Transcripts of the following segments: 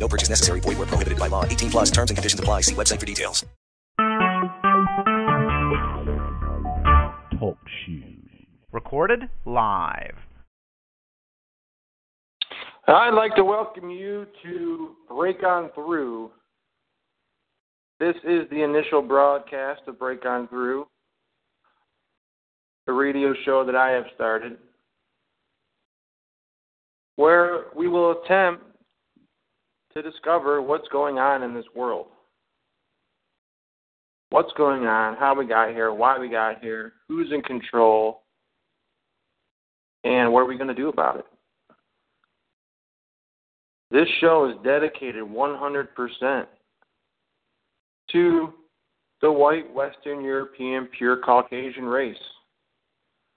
No purchase necessary. Void where prohibited by law. 18 plus terms and conditions apply. See website for details. Talk shoes. Recorded live. I'd like to welcome you to Break On Through. This is the initial broadcast of Break On Through, the radio show that I have started, where we will attempt to discover what's going on in this world. What's going on, how we got here, why we got here, who's in control, and what are we going to do about it. This show is dedicated 100% to the white Western European pure Caucasian race,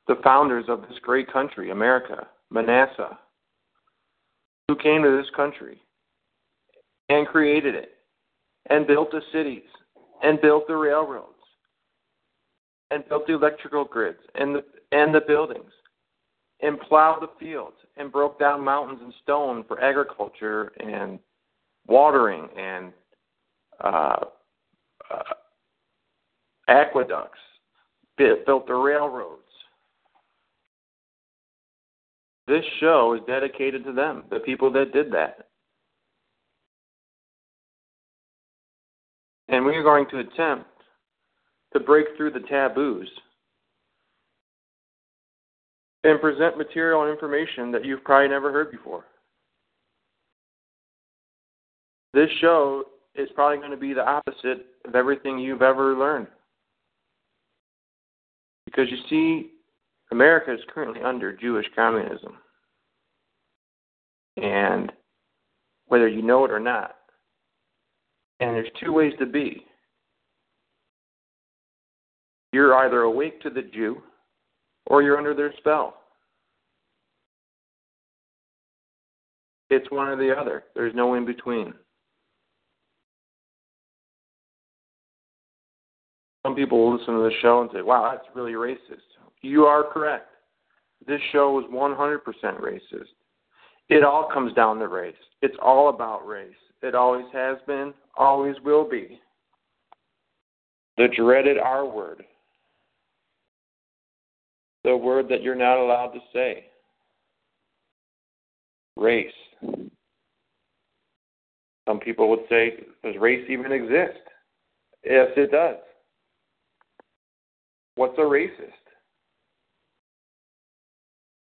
the founders of this great country, America, Manasseh, who came to this country and created it and built the cities and built the railroads and built the electrical grids and the and the buildings and plowed the fields and broke down mountains and stone for agriculture and watering and uh, uh, aqueducts, built the railroads. This show is dedicated to them, the people that did that. And we are going to attempt to break through the taboos and present material and information that you've probably never heard before. This show is probably going to be the opposite of everything you've ever learned. Because you see, America is currently under Jewish communism. And whether you know it or not, and there's two ways to be. You're either awake to the Jew or you're under their spell. It's one or the other. There's no in between. Some people will listen to the show and say, wow, that's really racist. You are correct. This show is 100% racist. It all comes down to race. It's all about race. It always has been, always will be. The dreaded R word. The word that you're not allowed to say. Race. Some people would say, does race even exist? Yes, it does. What's a racist?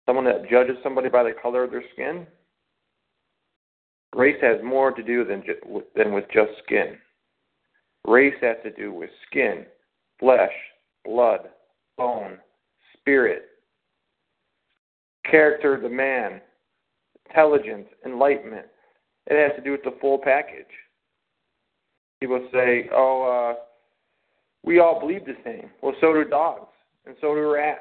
Someone that judges somebody by the color of their skin? Race has more to do than, ju- than with just skin. Race has to do with skin, flesh, blood, bone, spirit, character of the man, intelligence, enlightenment. It has to do with the full package. People say, oh, uh, we all bleed the same. Well, so do dogs, and so do rats.